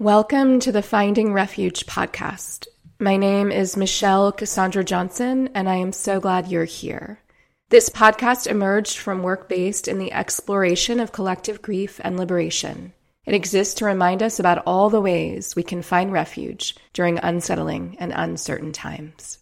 Welcome to the Finding Refuge podcast. My name is Michelle Cassandra Johnson, and I am so glad you're here. This podcast emerged from work based in the exploration of collective grief and liberation. It exists to remind us about all the ways we can find refuge during unsettling and uncertain times.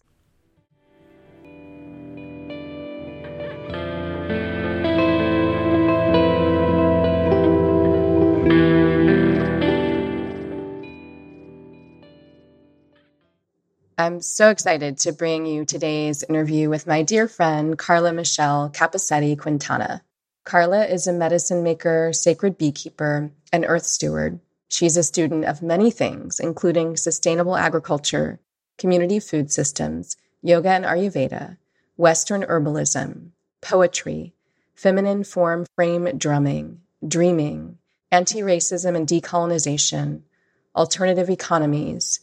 I'm so excited to bring you today's interview with my dear friend, Carla Michelle Caposetti Quintana. Carla is a medicine maker, sacred beekeeper, and earth steward. She's a student of many things, including sustainable agriculture, community food systems, yoga and Ayurveda, Western herbalism, poetry, feminine form frame drumming, dreaming, anti racism and decolonization, alternative economies,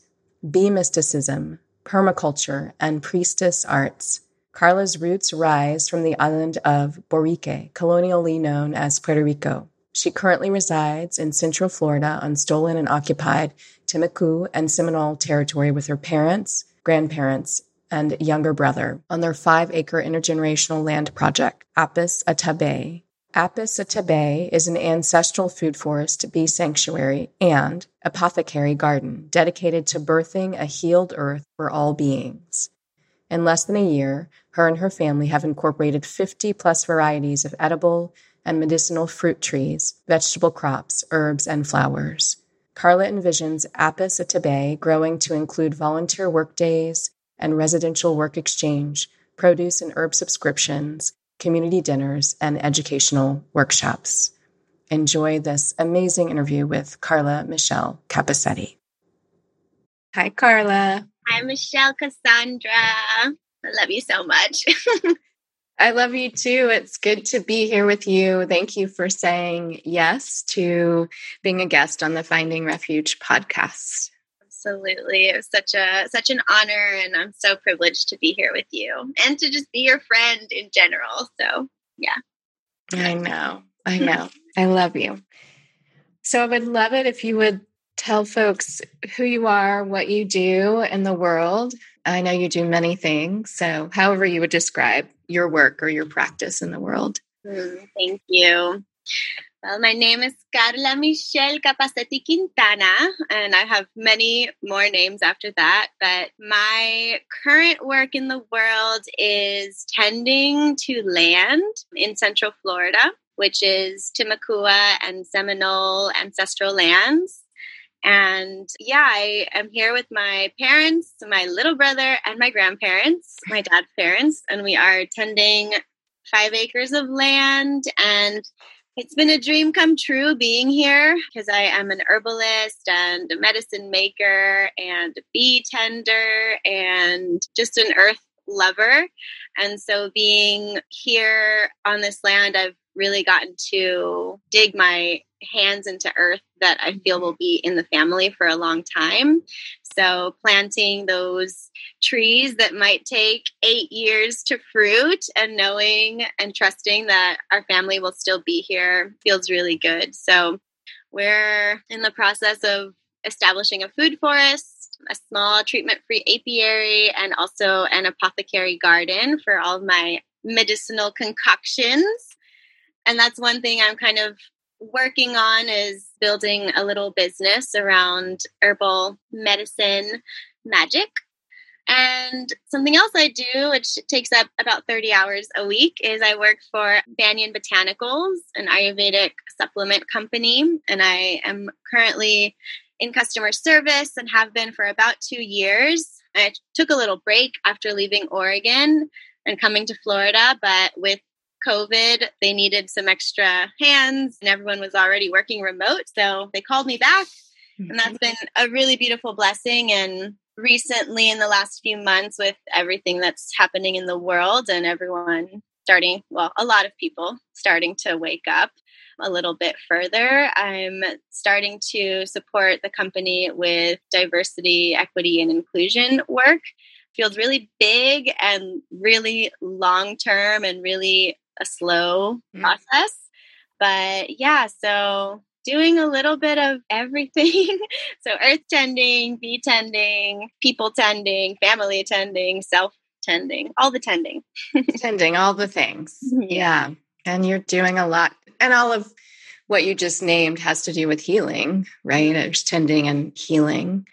bee mysticism, permaculture, and priestess arts. Carla's roots rise from the island of Borique, colonially known as Puerto Rico. She currently resides in Central Florida on stolen and occupied Timucua and Seminole territory with her parents, grandparents, and younger brother on their five acre intergenerational land project, Apis Atabey, Apis Atabey is an ancestral food forest, bee sanctuary, and apothecary garden dedicated to birthing a healed earth for all beings. In less than a year, her and her family have incorporated 50 plus varieties of edible and medicinal fruit trees, vegetable crops, herbs, and flowers. Carla envisions Apis Atabey growing to include volunteer work days and residential work exchange, produce and herb subscriptions, community dinners, and educational workshops. Enjoy this amazing interview with Carla Michelle Caposetti. Hi, Carla. Hi, Michelle Cassandra. I love you so much. I love you too. It's good to be here with you. Thank you for saying yes to being a guest on the Finding Refuge podcast absolutely. It was such a such an honor and I'm so privileged to be here with you and to just be your friend in general. So, yeah. I know. I know. I love you. So, I would love it if you would tell folks who you are, what you do in the world. I know you do many things. So, however you would describe your work or your practice in the world. Mm, thank you. Well, my name is Carla Michelle Caposetti Quintana, and I have many more names after that. But my current work in the world is tending to land in Central Florida, which is Timucua and Seminole ancestral lands. And yeah, I am here with my parents, my little brother, and my grandparents, my dad's parents, and we are tending five acres of land and it's been a dream come true being here because I am an herbalist and a medicine maker and a bee tender and just an earth lover. And so being here on this land, I've really gotten to dig my hands into earth that I feel will mm-hmm. be in the family for a long time. So, planting those trees that might take eight years to fruit and knowing and trusting that our family will still be here feels really good. So, we're in the process of establishing a food forest, a small treatment free apiary, and also an apothecary garden for all of my medicinal concoctions. And that's one thing I'm kind of working on is building a little business around herbal medicine magic. And something else I do, which takes up about 30 hours a week, is I work for Banyan Botanicals, an Ayurvedic supplement company. And I am currently in customer service and have been for about two years. I took a little break after leaving Oregon and coming to Florida, but with COVID, they needed some extra hands and everyone was already working remote. So they called me back. Mm-hmm. And that's been a really beautiful blessing. And recently, in the last few months, with everything that's happening in the world and everyone starting, well, a lot of people starting to wake up a little bit further, I'm starting to support the company with diversity, equity, and inclusion work feels really big and really long term and really a slow mm process. But yeah, so doing a little bit of everything. so, earth tending, bee tending, people tending, family tending, self tending, all the tending. tending, all the things. Yeah. And you're doing a lot. And all of what you just named has to do with healing, right? There's tending and healing.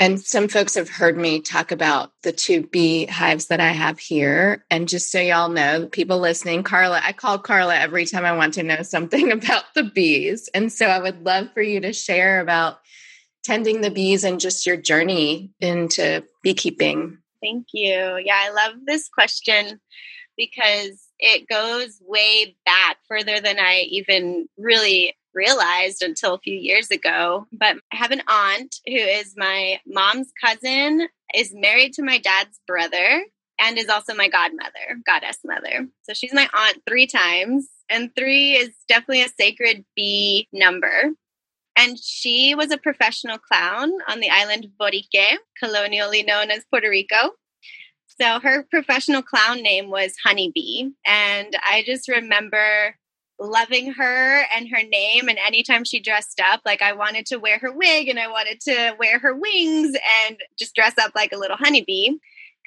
And some folks have heard me talk about the two bee hives that I have here. And just so y'all know, people listening, Carla, I call Carla every time I want to know something about the bees. And so I would love for you to share about tending the bees and just your journey into beekeeping. Thank you. Yeah, I love this question because it goes way back further than I even really realized until a few years ago. But I have an aunt who is my mom's cousin, is married to my dad's brother, and is also my godmother, goddess mother. So she's my aunt three times. And three is definitely a sacred bee number. And she was a professional clown on the island Borique, colonially known as Puerto Rico. So her professional clown name was Honeybee. And I just remember loving her and her name. And anytime she dressed up, like I wanted to wear her wig and I wanted to wear her wings and just dress up like a little honeybee.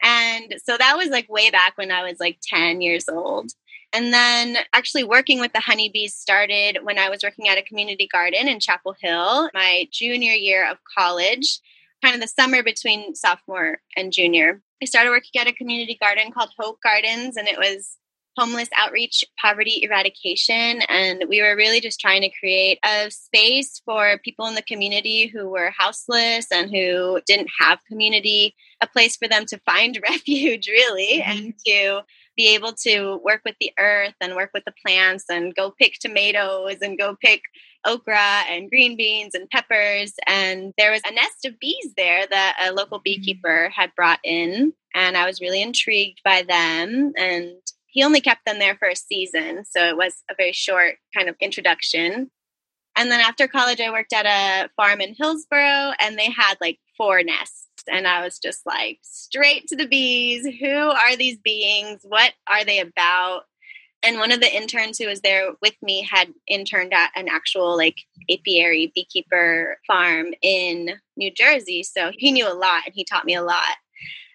And so that was like way back when I was like 10 years old. And then actually working with the honeybees started when I was working at a community garden in Chapel Hill, my junior year of college, kind of the summer between sophomore and junior. I started working at a community garden called Hope Gardens, and it was homeless outreach, poverty eradication. And we were really just trying to create a space for people in the community who were houseless and who didn't have community, a place for them to find refuge, really, mm-hmm. and to be able to work with the earth and work with the plants and go pick tomatoes and go pick okra and green beans and peppers. And there was a nest of bees there that a local mm-hmm. beekeeper had brought in. And I was really intrigued by them. And he only kept them there for a season. So it was a very short kind of introduction. And then after college, I worked at a farm in Hillsborough and they had like four nests. And I was just like, straight to the bees. Who are these beings? What are they about? And one of the interns who was there with me had interned at an actual like apiary beekeeper farm in New Jersey. So he knew a lot and he taught me a lot.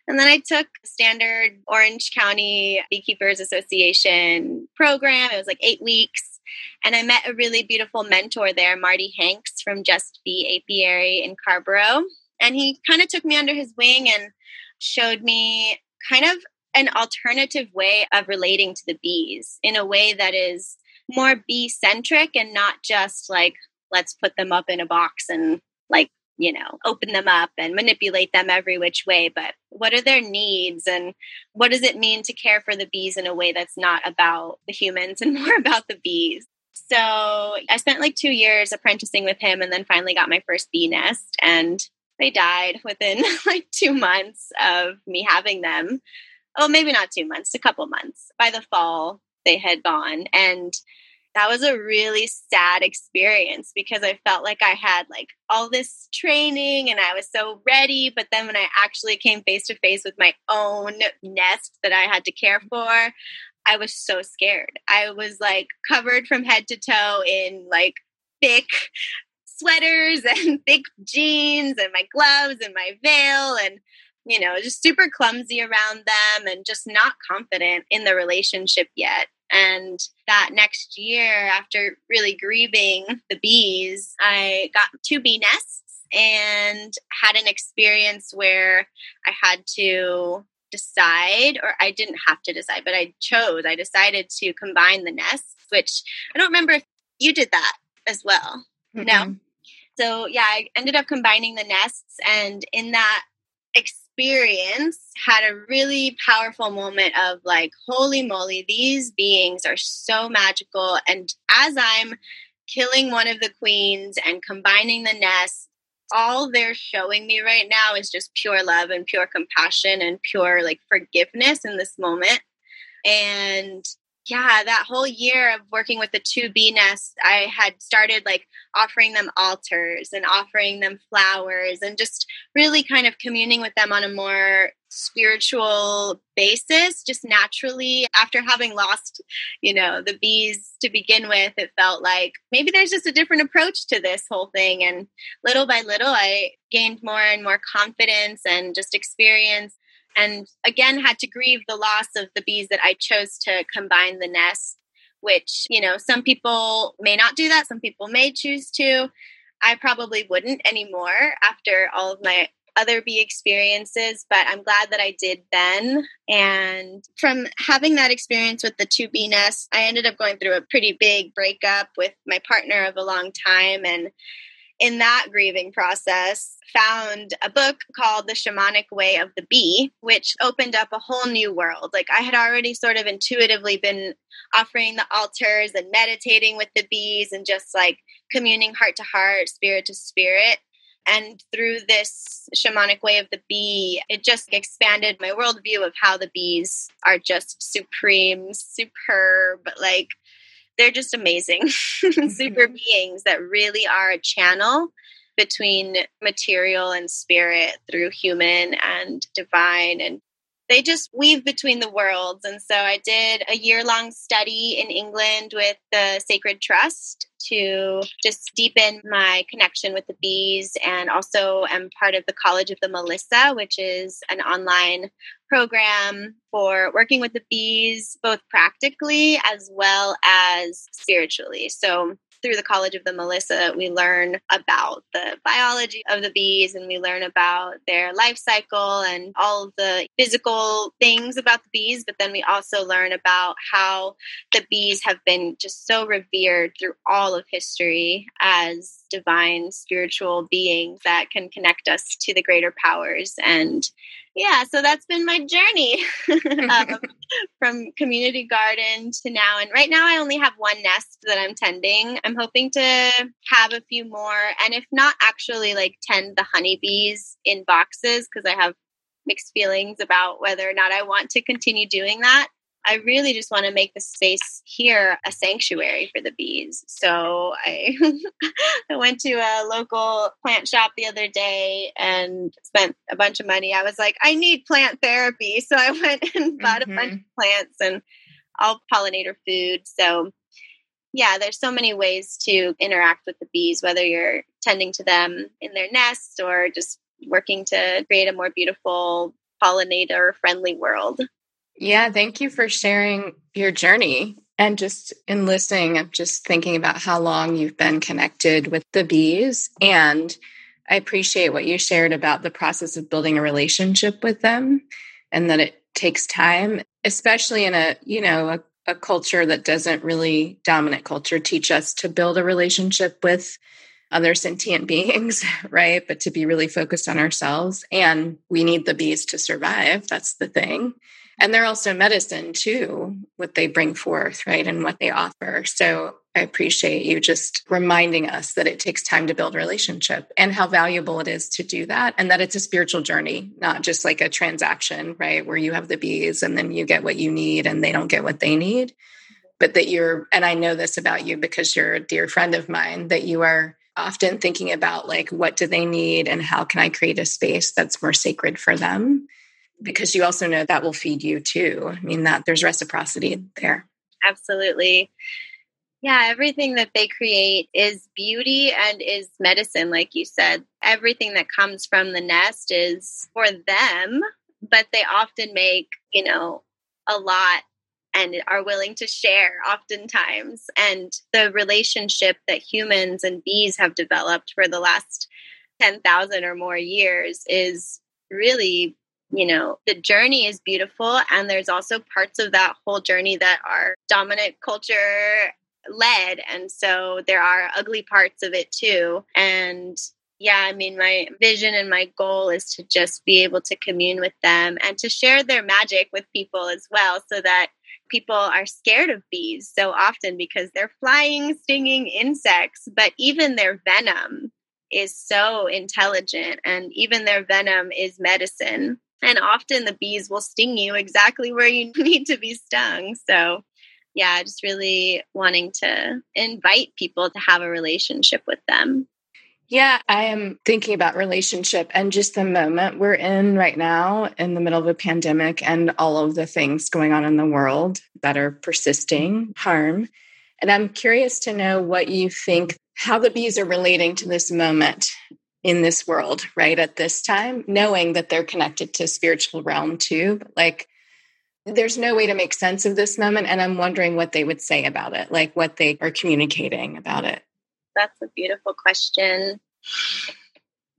And then I took standard Orange County Beekeepers Association program. It was like eight weeks. And I met a really beautiful mentor there, Marty Hanks from Just Bee Apiary in Carrboro. And he kind of took me under his wing and showed me kind of an alternative way of relating to the bees in a way that is more bee centric and not just like, let's put them up in a box and like you know, open them up and manipulate them every which way, but what are their needs and what does it mean to care for the bees in a way that's not about the humans and more about the bees? So I spent like two years apprenticing with him and then finally got my first bee nest and they died within like two months of me having them. Oh, maybe not two months, a couple months. By the fall, they had gone. And that was a really sad experience because I felt like I had like all this training and I was so ready. But then when I actually came face to face with my own nest that I had to care mm-hmm. for, I was so scared. I was like covered from head to toe in like thick sweaters and thick jeans and my gloves and my veil and you know just super clumsy around them and just not confident in the relationship yet and that next year, after really grieving the bees, I got two bee nests and had an experience where I had to decide, or I didn't have to decide, but I chose, I decided to combine the nests, which I don't remember if you did that as well. Mm-hmm. No. So, yeah, I ended up combining the nests. And in that experience, experience had a really powerful moment of like, holy moly, these beings are so magical. And as I'm killing one of the queens and combining the nests, all they're showing me right now is just pure love and pure compassion and pure like forgiveness in this moment. And yeah, that whole year of working with the two bee nests, I had started like offering them altars and offering them flowers and just really kind of communing with them on a more spiritual basis. Just naturally after having lost you know the bees to begin with it felt like maybe there's just a different approach to this whole thing. And little by little i gained more and more confidence and just experience and again had to grieve the loss of the bees that I chose to combine the nest, which, you know, some people may not do that, some people may choose to. I probably wouldn't anymore after all of my other bee experiences, but I'm glad that I did then. And from having that experience with the two bee nests, I ended up going through a pretty big breakup with my partner of a long time. And in that grieving process, found a book called The Shamanic Way of the Bee, which opened up a whole new world. Like I had already sort of intuitively been offering the altars and meditating with the bees and just like communing heart to heart, spirit to spirit. And through this shamanic way of the bee, it just expanded my worldview of how the bees are just supreme, superb, like they're just amazing super mm-hmm. beings that really are a channel between material and spirit through human and divine and they just weave between the worlds and so i did a year long study in england with the sacred trust to just deepen my connection with the bees and also am part of the college of the melissa which is an online program for working with the bees, both practically as well as spiritually. So, through the College of the Melissa, we learn about the biology of the bees and we learn about their life cycle and all the physical things about the bees. But then we also learn about how the bees have been just so revered through all of history as divine spiritual beings that can connect us to the greater powers and yeah, so that's been my journey um, from community garden to now. And right now, I only have one nest that I'm tending. I'm hoping to have a few more, and if not, actually like tend the honeybees in boxes because I have mixed feelings about whether or not I want to continue doing that. I really just want to make the space here a sanctuary for the bees. So I I went to a local plant shop the other day and spent a bunch of money. I was like, I need plant therapy. So I went and bought mm-hmm. a bunch mm-hmm. of plants and all pollinator food. So yeah, there's so many ways to interact with the bees, whether you're tending to them in their nests or just working to create a more beautiful pollinator friendly world. Yeah, thank you for sharing your journey. And just in listening, I'm just thinking about how long you've been connected with the bees. And I appreciate what you shared about the process of building a relationship with them and that it takes time, especially in a, you know, a, a culture that doesn't really dominant culture teach us to build a relationship with other sentient beings, right? But to be really focused on ourselves. And we need the bees to survive. That's the thing. And they're also medicine too, what they bring forth, right? And what they offer. So I appreciate you just reminding us that it takes time to build a relationship and how valuable it is to do that. And that it's a spiritual journey, not just like a transaction, right? Where you have the bees and then you get what you need and they don't get what they need. But that you're, and I know this about you because you're a dear friend of mine, that you are often thinking about like, what do they need and how can I create a space that's more sacred for them? because you also know that will feed you too. I mean, that there's reciprocity there. Absolutely. Yeah, everything that they create is beauty and is medicine, like you said. Everything that comes from the nest is for them, but they often make, you know, a lot and are willing to share oftentimes. And the relationship that humans and bees have developed for the last 10,000 or more years is really you know, the journey is beautiful. And there's also parts of that whole journey that are dominant culture led. And so there are ugly parts of it too. And yeah, I mean, my vision and my goal is to just be able to commune with them and to share their magic with people as well so that people are scared of bees so often because they're flying, stinging insects, but even their venom is so intelligent and even their venom is medicine. And often the bees will sting you exactly where you need to be stung. So, yeah, just really wanting to invite people to have a relationship with them. Yeah, I am thinking about relationship and just the moment we're in right now in the middle of a pandemic and all of the things going on in the world that are persisting harm. And I'm curious to know what you think, how the bees are relating to this moment in this world, right? At this time, knowing that they're connected to spiritual realm too. Like, there's no way to make sense of this moment. And I'm wondering what they would say about it, like what they are communicating about it. That's a beautiful question.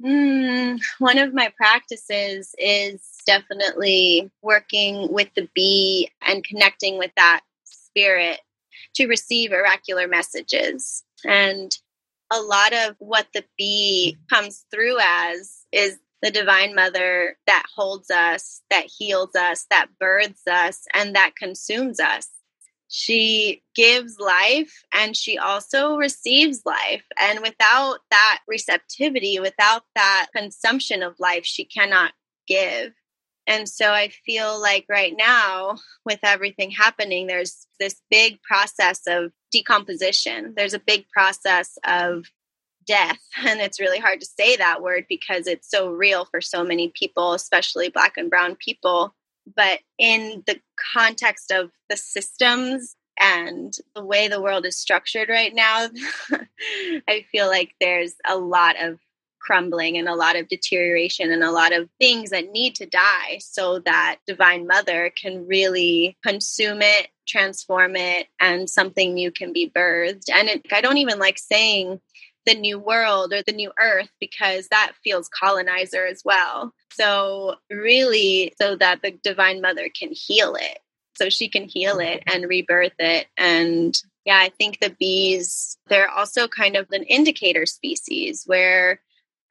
Mm, one of my practices is definitely working with the bee and connecting with that spirit to receive oracular messages. And a lot of what the bee comes through as is the divine mother that holds us, that heals us, that births us, and that consumes us. She gives life and she also receives life. And without that receptivity, without that consumption of life, she cannot give. And so I feel like right now, with everything happening, there's this big process of decomposition. There's a big process of death. And it's really hard to say that word because it's so real for so many people, especially Black and Brown people. But in the context of the systems and the way the world is structured right now, I feel like there's a lot of crumbling and a lot of deterioration and a lot of things that need to die so that Divine Mother can really consume it, transform it, and something new can be birthed. And it, I don't even like saying the new world or the new earth because that feels colonizer as well. So, really, so that the Divine Mother can heal it. So she can heal it and rebirth it. And yeah, I think the bees, they're also kind of an indicator species where,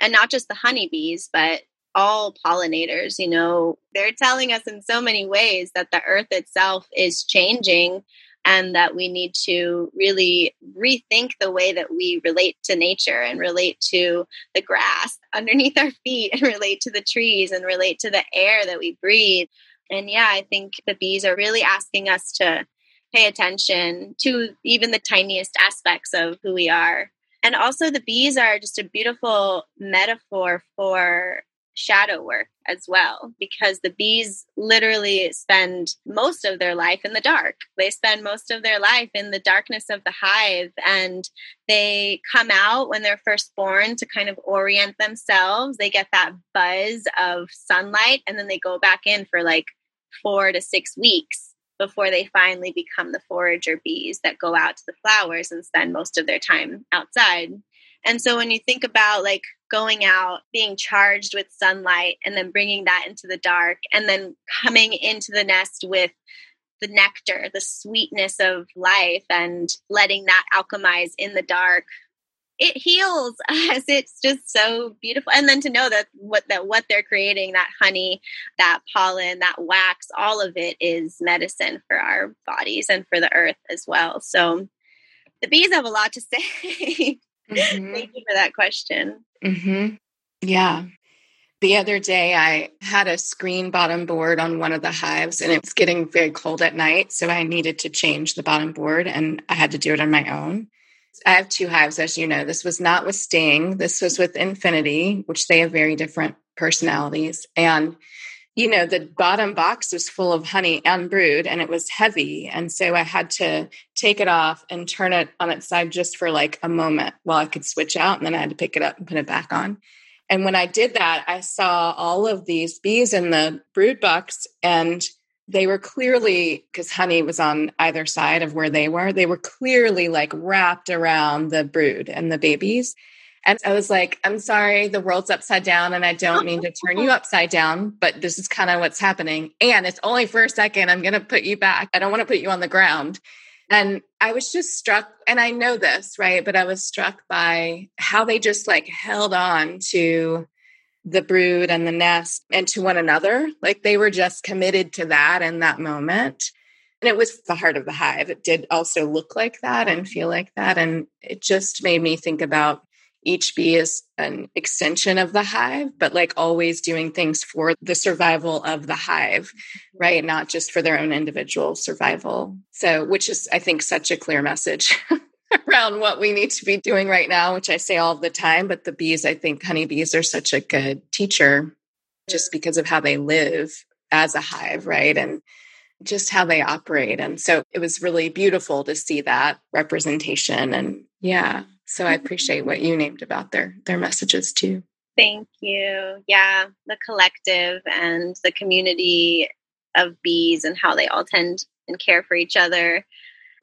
and not just the honeybees, but all pollinators, you know, they're telling us in so many ways that the earth itself is changing and that we need to really rethink the way that we relate to nature and relate to the grass underneath our feet and relate to the trees and relate to the air that we breathe. And yeah, I think the bees are really asking us to pay attention to even the tiniest aspects of who we are. And also, the bees are just a beautiful metaphor for shadow work as well because the bees literally spend most of their life in the dark. They spend most of their life in the darkness of the hive and they come out when they're first born to kind of orient themselves. They get that buzz of sunlight and then they go back in for like four to six weeks before they finally become the forager bees that go out to the flowers and spend most of their time outside. And so when you think about like going out, being charged with sunlight, and then bringing that into the dark, and then coming into the nest with the nectar, the sweetness of life, and letting that alchemize in the dark. It heals us. It's just so beautiful. And then to know that what that what they're creating, that honey, that pollen, that wax, all of it is medicine for our bodies and for the earth as well. So the bees have a lot to say. Mm-hmm. Thank you for that question. Mm-hmm. Yeah. The other day, I had a screen bottom board on one of the hives, and it was getting very cold at night. So I needed to change the bottom board, and I had to do it on my own. I have two hives, as you know. This was not with Sting, this was with Infinity, which they have very different personalities. And you know, the bottom box was full of honey and brood and it was heavy. And so I had to take it off and turn it on its side just for like a moment while I could switch out. And then I had to pick it up and put it back on. And when I did that, I saw all of these bees in the brood box and they were clearly because honey was on either side of where they were they were clearly like wrapped around the brood and the babies and I was like, I'm sorry, the world's upside down and I don't mean to turn you upside down, but this is kind of what's happening. And it's only for a second. I'm going to put you back. I don't want to put you on the ground. And I was just struck, and I know this, right? But I was struck by how they just like held on to the brood and the nest and to one another. Like they were just committed to that in that moment. And it was the heart of the hive. It did also look like that and feel like that. And it just made me think about each bee is an extension of the hive, but like always doing things for the survival of the hive, mm-hmm. right? Not just for their own individual survival. So, which is, I think, such a clear message. around what we need to be doing right now, which I say all the time. But the bees, I think honeybees are such a good teacher just because of how they live as a hive, right? And just how they operate. And so it was really beautiful to see that representation. And yeah, so I appreciate what you named about their their messages too. Thank you. Yeah, the collective and the community of bees and how they all tend and care for each other.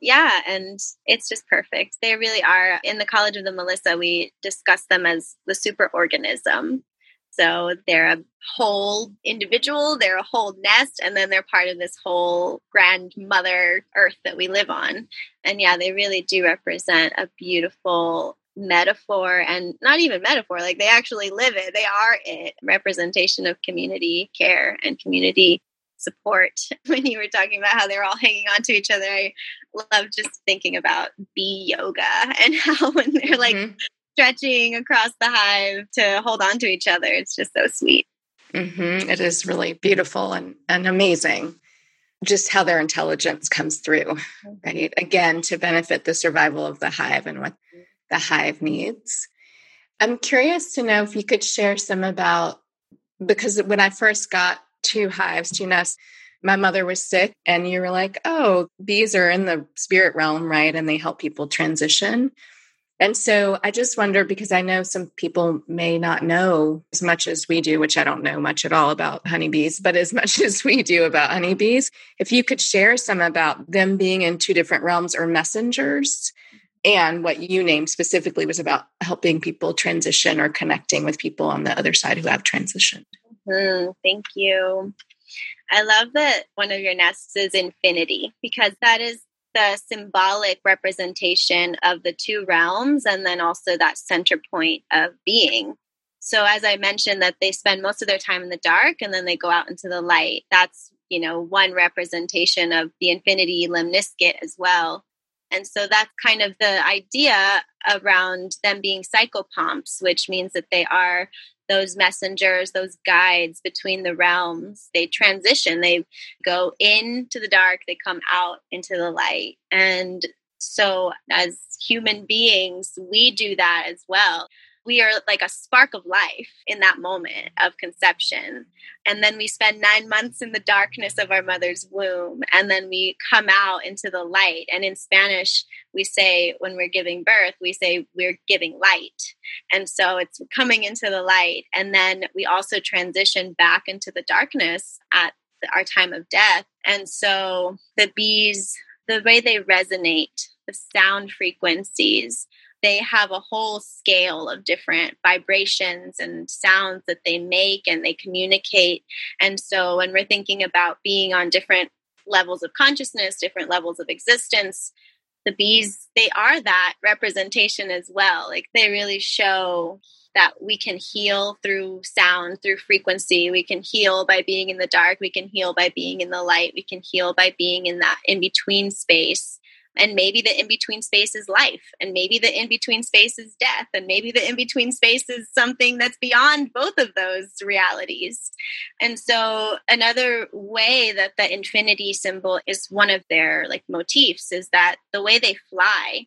Yeah, and it's just perfect. They really are. In the College of the Melissa, we discuss them as the superorganism. So they're a whole individual, they're a whole nest, and then they're part of this whole grandmother earth that we live on. And yeah, they really do represent a beautiful metaphor and not even metaphor, like they actually live it. They are it. Representation of community care and community support. When you were talking about how they're all hanging on to each other, I love just thinking about bee yoga and how when they're like mm-hmm stretching across the hive to hold on to each other. It's just so sweet. Mm-hmm. It is really beautiful and, and amazing just how their intelligence comes through, right? Again, to benefit the survival of the hive and what the hive needs. I'm curious to know if you could share some about because when I first got two hives, two nests, my mother was sick, and you were like, oh, bees are in the spirit realm, right? And they help people transition. And so I just wonder because I know some people may not know as much as we do, which I don't know much at all about honeybees, but as much as we do about honeybees, if you could share some about them being in two different realms or messengers. And what you named specifically was about helping people transition or connecting with people on the other side who have transitioned. Mm, thank you. I love that one of your nests is infinity because that is the symbolic representation of the two realms and then also that center point of being. So as I mentioned that they spend most of their time in the dark and then they go out into the light. That's, you know, one representation of the infinity lemniscate as well. And so that's kind of the idea around them being psychopomps, which means that they are those messengers, those guides between the realms. They transition, they go into the dark, they come out into the light. And so, as human beings, we do that as well we are like a spark of life in that moment of conception. And then we spend nine months in the darkness of our mother's womb. And then we come out into the light. And in Spanish, we say, when we're giving birth, we say we're giving light. And so it's coming into the light. And then we also transition back into the darkness at our time of death. And so the bees, the way they resonate, the sound frequencies, they have a whole scale of different vibrations and sounds that they make and they communicate. And so when we're thinking about being on different levels of consciousness, different levels of existence, the bees, they are that representation as well. Like they really show that we can heal through sound, through frequency. We can heal by being in the dark. We can heal by being in the light. We can heal by being in that in between space and maybe the in between space is life and maybe the in between space is death and maybe the in between space is something that's beyond both of those realities. And so another way that the infinity symbol is one of their like motifs is that the way they fly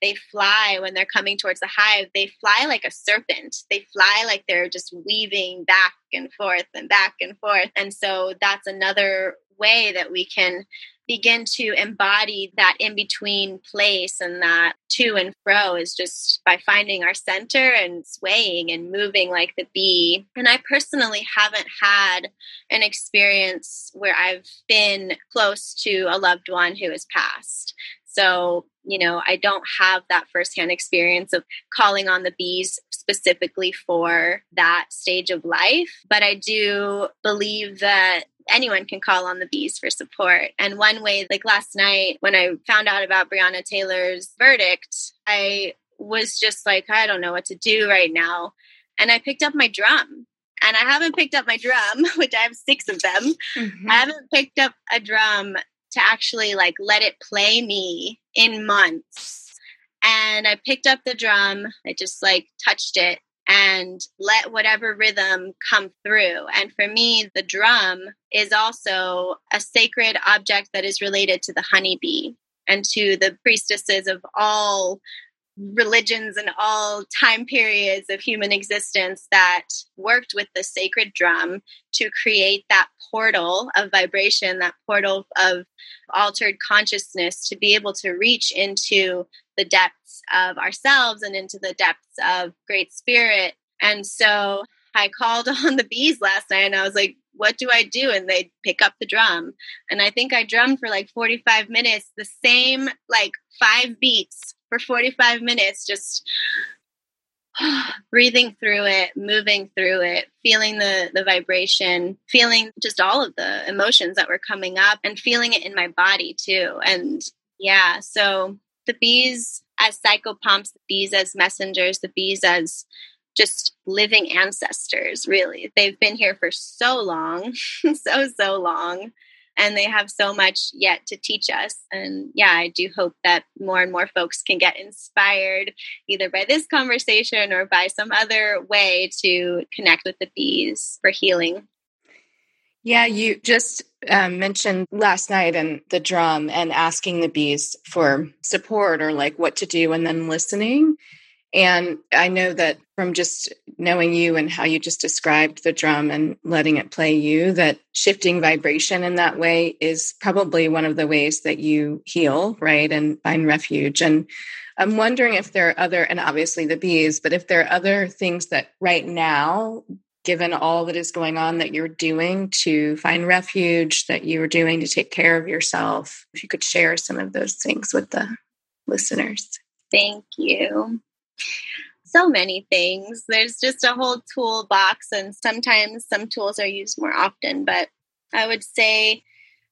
they fly when they're coming towards the hive they fly like a serpent. They fly like they're just weaving back and forth and back and forth. And so that's another way that we can begin to embody that in between place and that to and fro is just by finding our center and swaying and moving like the bee. And I personally haven't had an experience where I've been close to a loved one who has passed. So, you know, I don't have that firsthand experience of calling on the bees specifically for that stage of life, but I do believe that anyone can call on the bees for support. And one way, like last night when I found out about Breonna Taylor's verdict, I was just like, I don't know what to do right now. And I picked up my drum. And I haven't picked up my drum, which I have six of them. Mm-hmm. I haven't picked up a drum to actually like let it play me in months. And I picked up the drum, I just like touched it and let whatever rhythm come through. And for me, the drum is also a sacred object that is related to the honeybee and to the priestesses of all religions and all time periods of human existence that worked with the sacred drum to create that portal of vibration, that portal of altered consciousness to be able to reach into the depths of ourselves and into the depths of great spirit. And so I called on the bees last night and I was like, what do I do? And they'd pick up the drum. And I think I drummed for like 45 minutes, the same like five beats for 45 minutes, just breathing through it, moving through it, feeling the the vibration, feeling just all of the emotions that were coming up and feeling it in my body too. And yeah, so the bees as psychopomps, the bees as messengers, the bees as just living ancestors, really. They've been here for so long, so, so long and they have so much yet to teach us. And yeah, I do hope that more and more folks can get inspired either by this conversation or by some other way to connect with the bees for healing. Yeah, you just um, mentioned last night and the drum and asking the bees for support or like what to do and then listening. And I know that from just knowing you and how you just described the drum and letting it play you, that shifting vibration in that way is probably one of the ways that you heal, right? And find refuge. And I'm wondering if there are other, and obviously the bees, but if there are other things that right now, given all that is going on, that you're doing to find refuge, that you are doing to take care of yourself, if you could share some of those things with the listeners. Thank you so many things. There's just a whole toolbox, and sometimes some tools are used more often. But I would say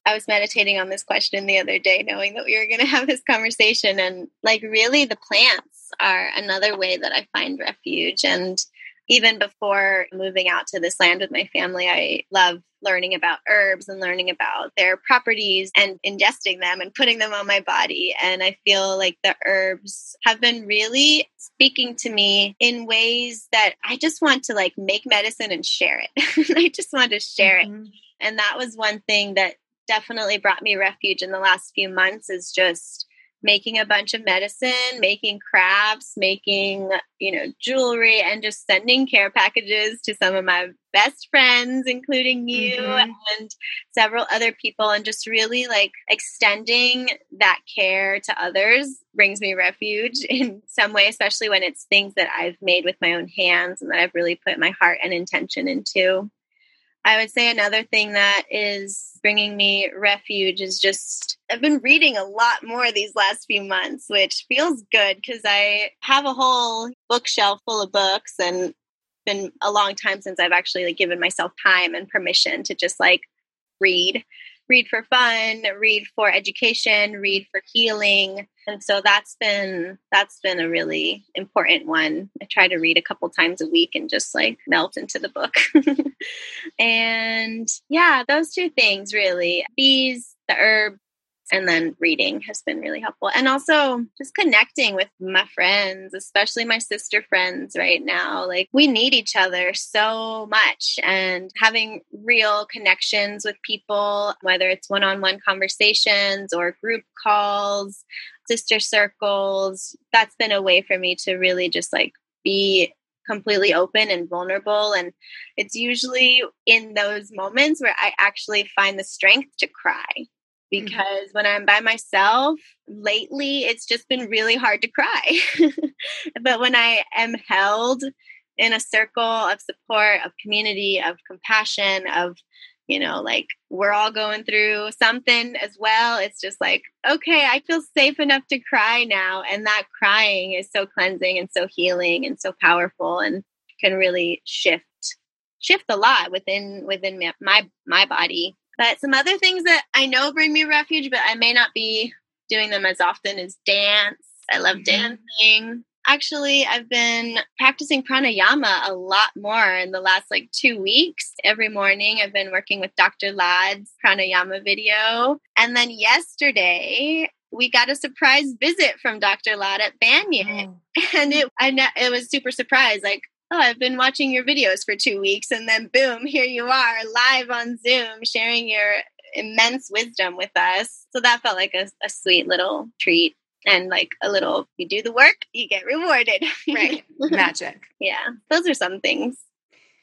I was meditating on this question the other day, knowing that we were going to have this conversation. And like, really, the plants are another way that I find refuge. And even before moving out to this land with my family, I love learning about herbs and learning about their properties and ingesting them and putting them on my body. And I feel like the herbs have been really speaking to me in ways that I just want to like make medicine and share it. I just want to share mm-hmm. it. And that was one thing that definitely brought me refuge in the last few months is just making a bunch of medicine, making crafts, making, you know, jewelry, and just sending care packages to some of my best friends, including you mm-hmm. and several other people, and just really like extending that care to others brings me refuge in some way, especially when it's things that I've made with my own hands and that I've really put my heart and intention into. I would say another thing that is bringing me refuge is just I've been reading a lot more these last few months, which feels good because I have a whole bookshelf full of books and been a long time since I've actually like given myself time and permission to just like read read for fun, read for education, read for healing. And so that's been that's been a really important one. I try to read a couple times a week and just like melt into the book. and yeah, those two things really. Bees, the herb, and then reading has been really helpful. And also just connecting with my friends especially my sister friends right now. Like we need each other so much and having real connections with people whether it's one-on-one conversations or group calls sister circles that's been a way for me to really just like be completely open and vulnerable. And it's usually in those moments where i actually find the strength to cry. Because mm-hmm. when I'm by myself, lately it's just been really hard to cry. but when I am held in a circle of support, of community, of compassion, of, you know, like we're all going through something as well, it's just like, okay, I feel safe enough to cry now. And that crying is so cleansing and so healing and so powerful and can really shift shift a lot within within my my body but some other things that I know bring me refuge, but I may not be doing them as often is dance. I love mm-hmm. dancing. Actually, I've been practicing pranayama a lot more in the last like two weeks. Every morning, I've been working with Dr. Lad's pranayama video. And then yesterday, we got a surprise visit from Dr. Ladd at Banyan. Oh. And it, I, it was super surprised. Like, oh, I've been watching your videos for two weeks. And then boom, here you are live on Zoom sharing your immense wisdom with us. So that felt like a, a sweet little treat and like a little you do the work you get rewarded right magic yeah those are some things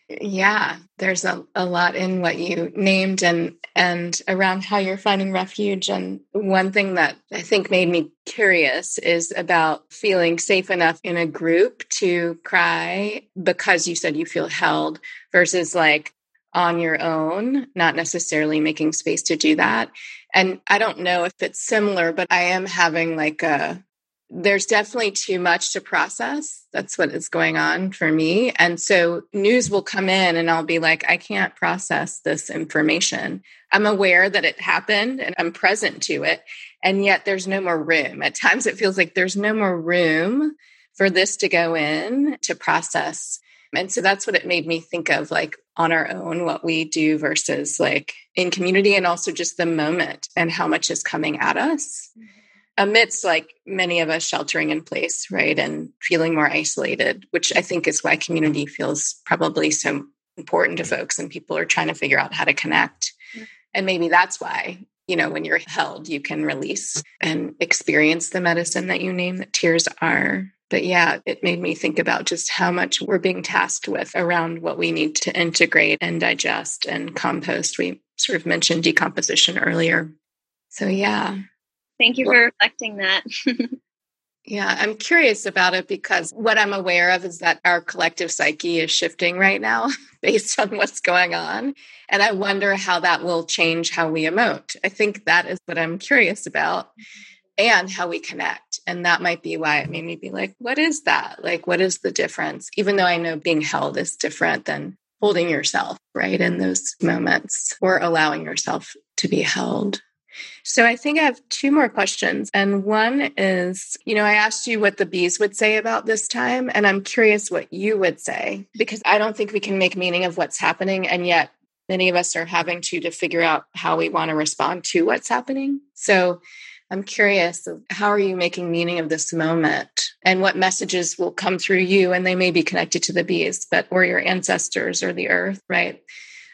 yeah there's a, a lot in what you named and and around how you're finding refuge and one thing that i think made me curious is about feeling safe enough in a group to cry because you said you feel held versus like on your own, not necessarily making space to do that. And I don't know if it's similar, but I am having like a, there's definitely too much to process. That's what is going on for me. And so news will come in and I'll be like, I can't process this information. I'm aware that it happened and I'm present to it. And yet there's no more room. At times it feels like there's no more room for this to go in to process. And so that's what it made me think of like on our own, what we do versus like in community and also just the moment and how much is coming at us mm-hmm. Amidst like many of us sheltering in place, right? And feeling more isolated, which I think is why community feels probably so important to folks and people are trying to figure out how to connect. Mm-hmm. And maybe that's why you know, when you're held, you can release and experience the medicine that you name that tears are but yeah, it made me think about just how much we're being tasked with around what we need to integrate and digest and compost. We sort of mentioned decomposition earlier. So, yeah. Thank you for reflecting that. yeah, I'm curious about it because what I'm aware of is that our collective psyche is shifting right now based on what's going on. And I wonder how that will change how we emote. I think that is what I'm curious about and how we connect. And that might be why it made me be like, what is that? Like, what is the difference? Even though I know being held is different than holding yourself, right? In those moments or allowing yourself to be held. So I think I have two more questions. And one is, you know, I asked you what the bees would say about this time. And I'm curious what you would say, because I don't think we can make meaning of what's happening. And yet many of us are having to to figure out how we want to respond to what's happening. So I'm curious, how are you making meaning of this moment and what messages will come through you? And they may be connected to the bees, but or your ancestors or the earth, right?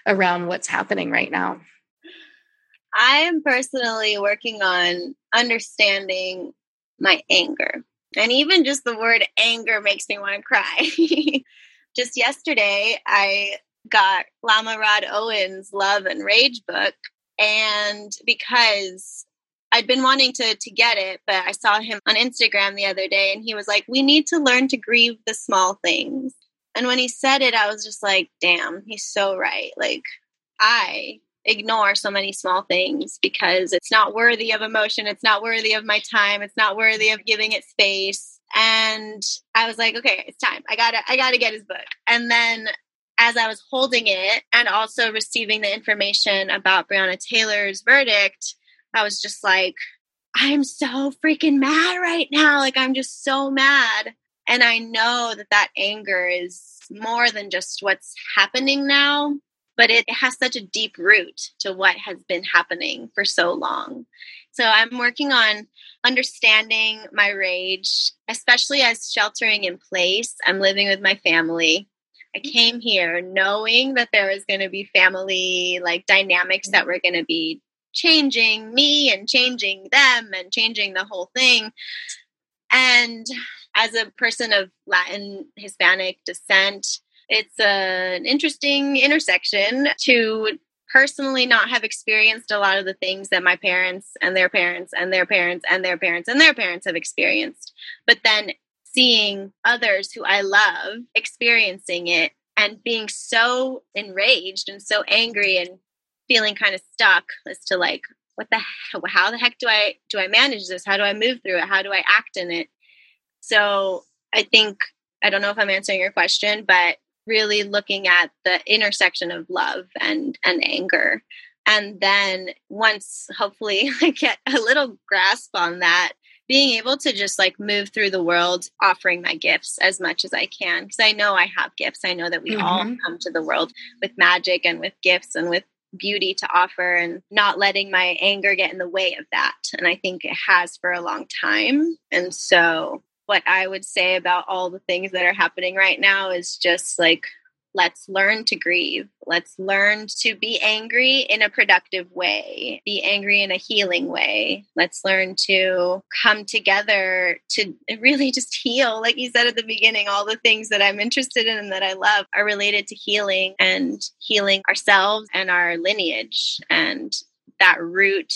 Around what's happening right now. I am personally working on understanding my anger. And even just the word anger makes me want to cry. just yesterday, I got Lama Rod Owens Love and Rage book. And because I'd been wanting to to get it, but I saw him on Instagram the other day and he was like, "We need to learn to grieve the small things." And when he said it, I was just like, "Damn, he's so right." Like I ignore so many small things because it's not worthy of emotion, it's not worthy of my time, it's not worthy of giving it space. And I was like, "Okay, it's time. I got to I got to get his book." And then as I was holding it and also receiving the information about Breonna Taylor's verdict, I was just like, I'm so freaking mad right now. Like, I'm just so mad. And I know that that anger is more than just what's happening now, but it has such a deep root to what has been happening for so long. So I'm working on understanding my rage, especially as sheltering in place. I'm living with my family. I mm-hmm. came here knowing that there was going to be family like dynamics that were going to be changing me and changing them and changing the whole thing. And as a person of Latin Hispanic descent, it's an interesting intersection to personally not have experienced a lot of the things that my parents and their parents and their parents and their parents and their parents have experienced. But then seeing others who I love experiencing it and being so enraged and so angry and feeling kind of stuck as to like what the how the heck do I do I manage this? How do I move through it? How do I act in it? So I think I don't know if I'm answering your question, but really looking at the intersection of love and and anger. And then once hopefully I get a little grasp on that, being able to just like move through the world offering my gifts as much as I can because I know I have gifts. I know that we mm-hmm. all come to the world with magic and with gifts and with beauty to offer and not letting my anger get in the way of that. And I think it has for a long time. And so, what I would say about all the things that are happening right now is just like Let's learn to grieve. Let's learn to be angry in a productive way, be angry in a healing way. Let's learn to come together to really just heal. Like you said at the beginning, all the things that I'm interested in and that I love are related to healing and healing ourselves and our lineage. And that root,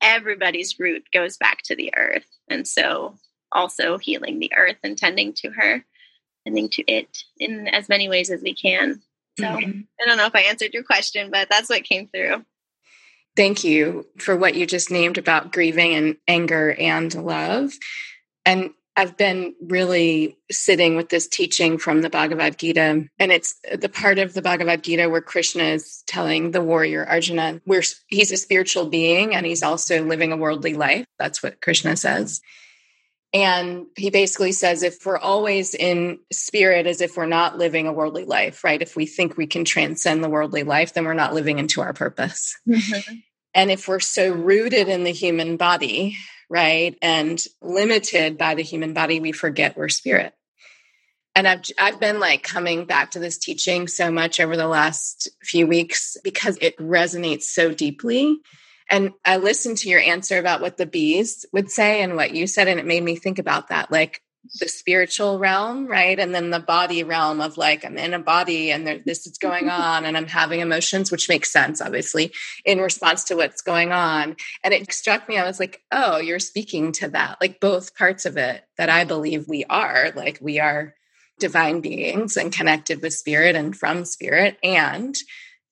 everybody's root goes back to the earth. And so also healing the earth and tending to her tending to it in as many ways as we can. So mm-hmm. I don't know if I answered your question, but that's what came through. Thank you for what you just named about grieving and anger and love. And I've been really sitting with this teaching from the Bhagavad Gita. And it's the part of the Bhagavad Gita where Krishna is telling the warrior Arjuna, where he's a spiritual being and he's also living a worldly life. That's what Krishna says. And he basically says if we're always in spirit as if we're not living a worldly life, right? If we think we can transcend the worldly life, then we're not living into our purpose. Mm-hmm. And if we're so rooted in the human body, right, and limited by the human body, we forget we're spirit. And I've I've been like coming back to this teaching so much over the last few weeks because it resonates so deeply and I listened to your answer about what the bees would say and what you said, and it made me think about that, like the spiritual realm, right? And then the body realm of like, I'm in a body and there, this is going on and I'm having emotions, which makes sense, obviously, in response to what's going on. And it struck me, I was like, oh, you're speaking to that, like both parts of it that I believe we are, like we are divine beings and connected with spirit and from spirit and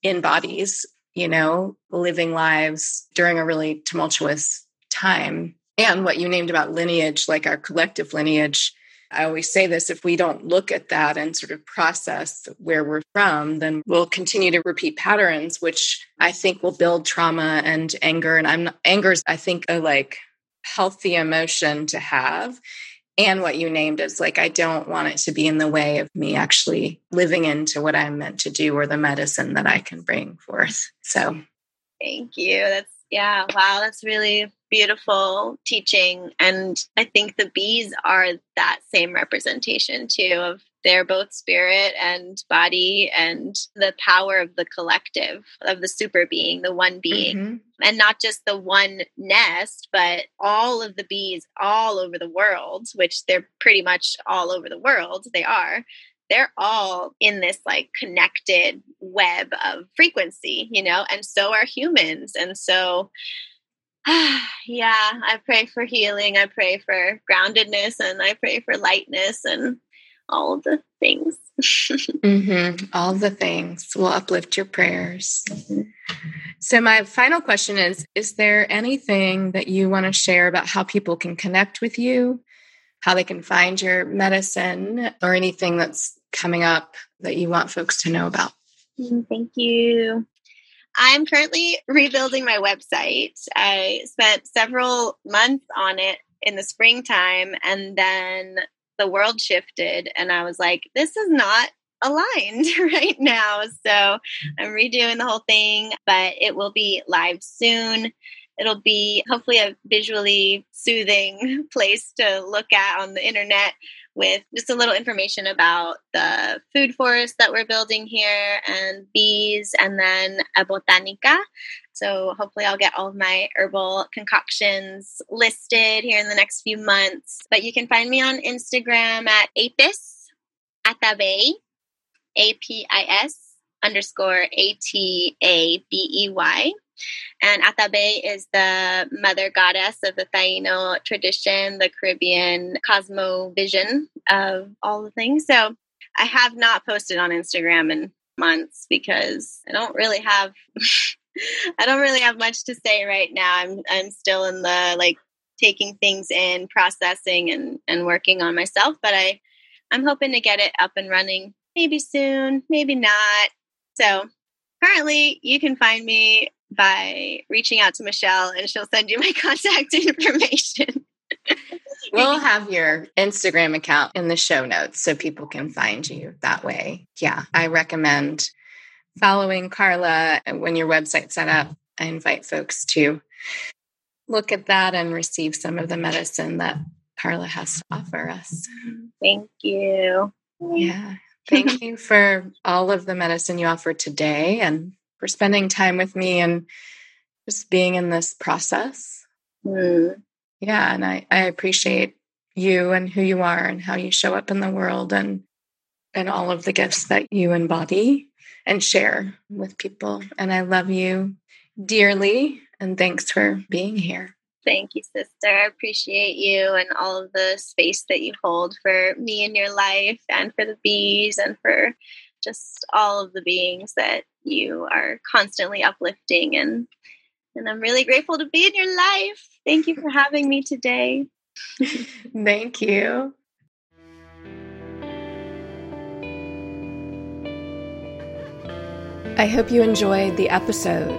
in bodies you know, living lives during a really tumultuous time. And what you named about lineage, like our collective lineage, I always say this if we don't look at that and sort of process where we're from, then we'll continue to repeat patterns, which I think will build trauma and anger. And I'm anger is, I think, a like healthy emotion to have and what you named is like i don't want it to be in the way of me actually living into what i'm meant to do or the medicine that i can bring forth. So. Thank you. That's yeah wow that's really beautiful teaching. And i think the bees are that same representation too of they're both spirit and body and the power of the collective of the super being the one being mm-hmm. and not just the one nest but all of the bees all over the world which they're pretty much all over the world they are they're all in this like connected web of frequency you know and so are humans and so yeah, I pray for healing. I pray for groundedness and I pray for lightness and all the things. mm-hmm. All the things will uplift your prayers. Mm-hmm. So, my final question is Is there anything that you want to share about how people can connect with you, how they can find your medicine, or anything that's coming up that you want folks to know about? Mm, thank you. I'm currently rebuilding my website. I spent several months on it in the springtime and then the world shifted and I was like, this is not aligned right now. So I'm redoing the whole thing, but it will be live soon. It'll be hopefully a visually soothing place to look at on the internet with just a little information about the food forest that we're building here and bees and then a botanica. So hopefully I'll get all of my herbal concoctions listed here in the next few months. But you can find me on Instagram at apis atabey, A-P-I-S underscore A-T-A-B-E-Y. And Atabey is the mother goddess of the Taino tradition, the Caribbean cosmovision of all the things. So I have not posted on Instagram in months because I don't really have I don't really have much to say right now. I'm I'm still in the like taking things in, processing and and working on myself, but I I'm hoping to get it up and running maybe soon, maybe not. So currently you can find me by reaching out to Michelle and she'll send you my contact information. we'll have your Instagram account in the show notes so people can find you that way. Yeah, I recommend following Carla when your website's set up, I invite folks to look at that and receive some of the medicine that Carla has to offer us. Thank you. Yeah. Thank you for all of the medicine you offer today and for spending time with me and just being in this process. Mm. Yeah. And I, I appreciate you and who you are and how you show up in the world and and all of the gifts that you embody and share with people. And I love you dearly and thanks for being here. Thank you, sister. I appreciate you and all of the space that you hold for me in your life and for the bees and for just all of the beings that you are constantly uplifting and and I'm really grateful to be in your life. Thank you for having me today. Thank you. I hope you enjoyed the episode.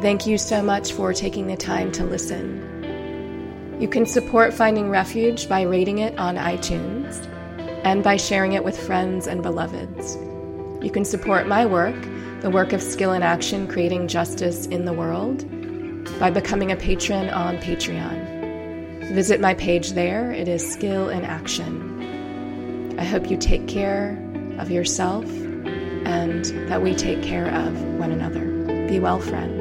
Thank you so much for taking the time to listen. You can support Finding Refuge by rating it on iTunes and by sharing it with friends and beloveds. You can support my work, the work of skill in action creating justice in the world, by becoming a patron on Patreon. Visit my page there, it is Skill in Action. I hope you take care of yourself and that we take care of one another. Be well, friends.